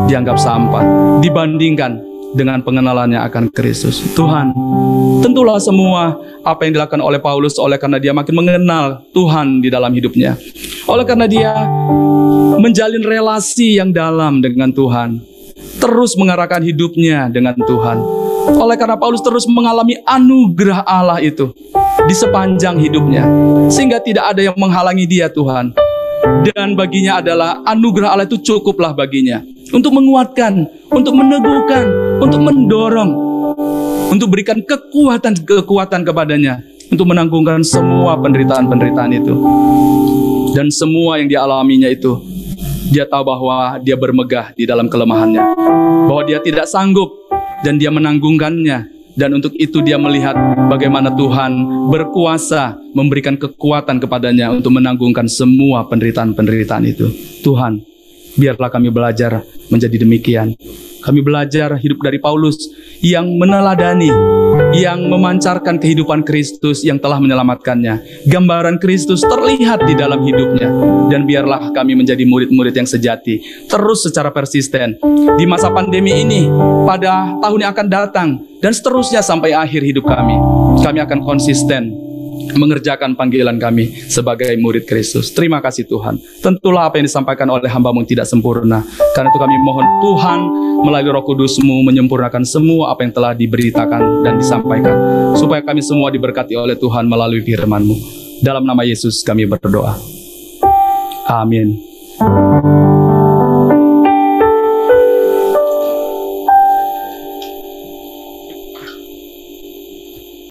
dianggap sampah, dibandingkan dengan pengenalannya akan Kristus. Tuhan, tentulah semua apa yang dilakukan oleh Paulus oleh karena dia makin mengenal Tuhan di dalam hidupnya. Oleh karena dia menjalin relasi yang dalam dengan Tuhan, terus mengarahkan hidupnya dengan Tuhan. Oleh karena Paulus terus mengalami anugerah Allah itu, di sepanjang hidupnya, sehingga tidak ada yang menghalangi dia, Tuhan. Dan baginya adalah anugerah Allah itu cukuplah baginya untuk menguatkan, untuk meneguhkan, untuk mendorong, untuk berikan kekuatan-kekuatan kepadanya untuk menanggungkan semua penderitaan-penderitaan itu. Dan semua yang dialaminya itu, dia tahu bahwa dia bermegah di dalam kelemahannya, bahwa dia tidak sanggup dan dia menanggungkannya dan untuk itu dia melihat bagaimana Tuhan berkuasa memberikan kekuatan kepadanya untuk menanggungkan semua penderitaan-penderitaan itu. Tuhan, biarlah kami belajar menjadi demikian. Kami belajar hidup dari Paulus yang meneladani, yang memancarkan kehidupan Kristus yang telah menyelamatkannya. Gambaran Kristus terlihat di dalam hidupnya. Dan biarlah kami menjadi murid-murid yang sejati. Terus secara persisten. Di masa pandemi ini, pada tahun yang akan datang, dan seterusnya sampai akhir hidup kami. Kami akan konsisten mengerjakan panggilan kami sebagai murid Kristus. Terima kasih Tuhan. Tentulah apa yang disampaikan oleh hambamu tidak sempurna. Karena itu kami mohon Tuhan melalui roh kudusmu menyempurnakan semua apa yang telah diberitakan dan disampaikan. Supaya kami semua diberkati oleh Tuhan melalui firmanmu. Dalam nama Yesus kami berdoa. Amin.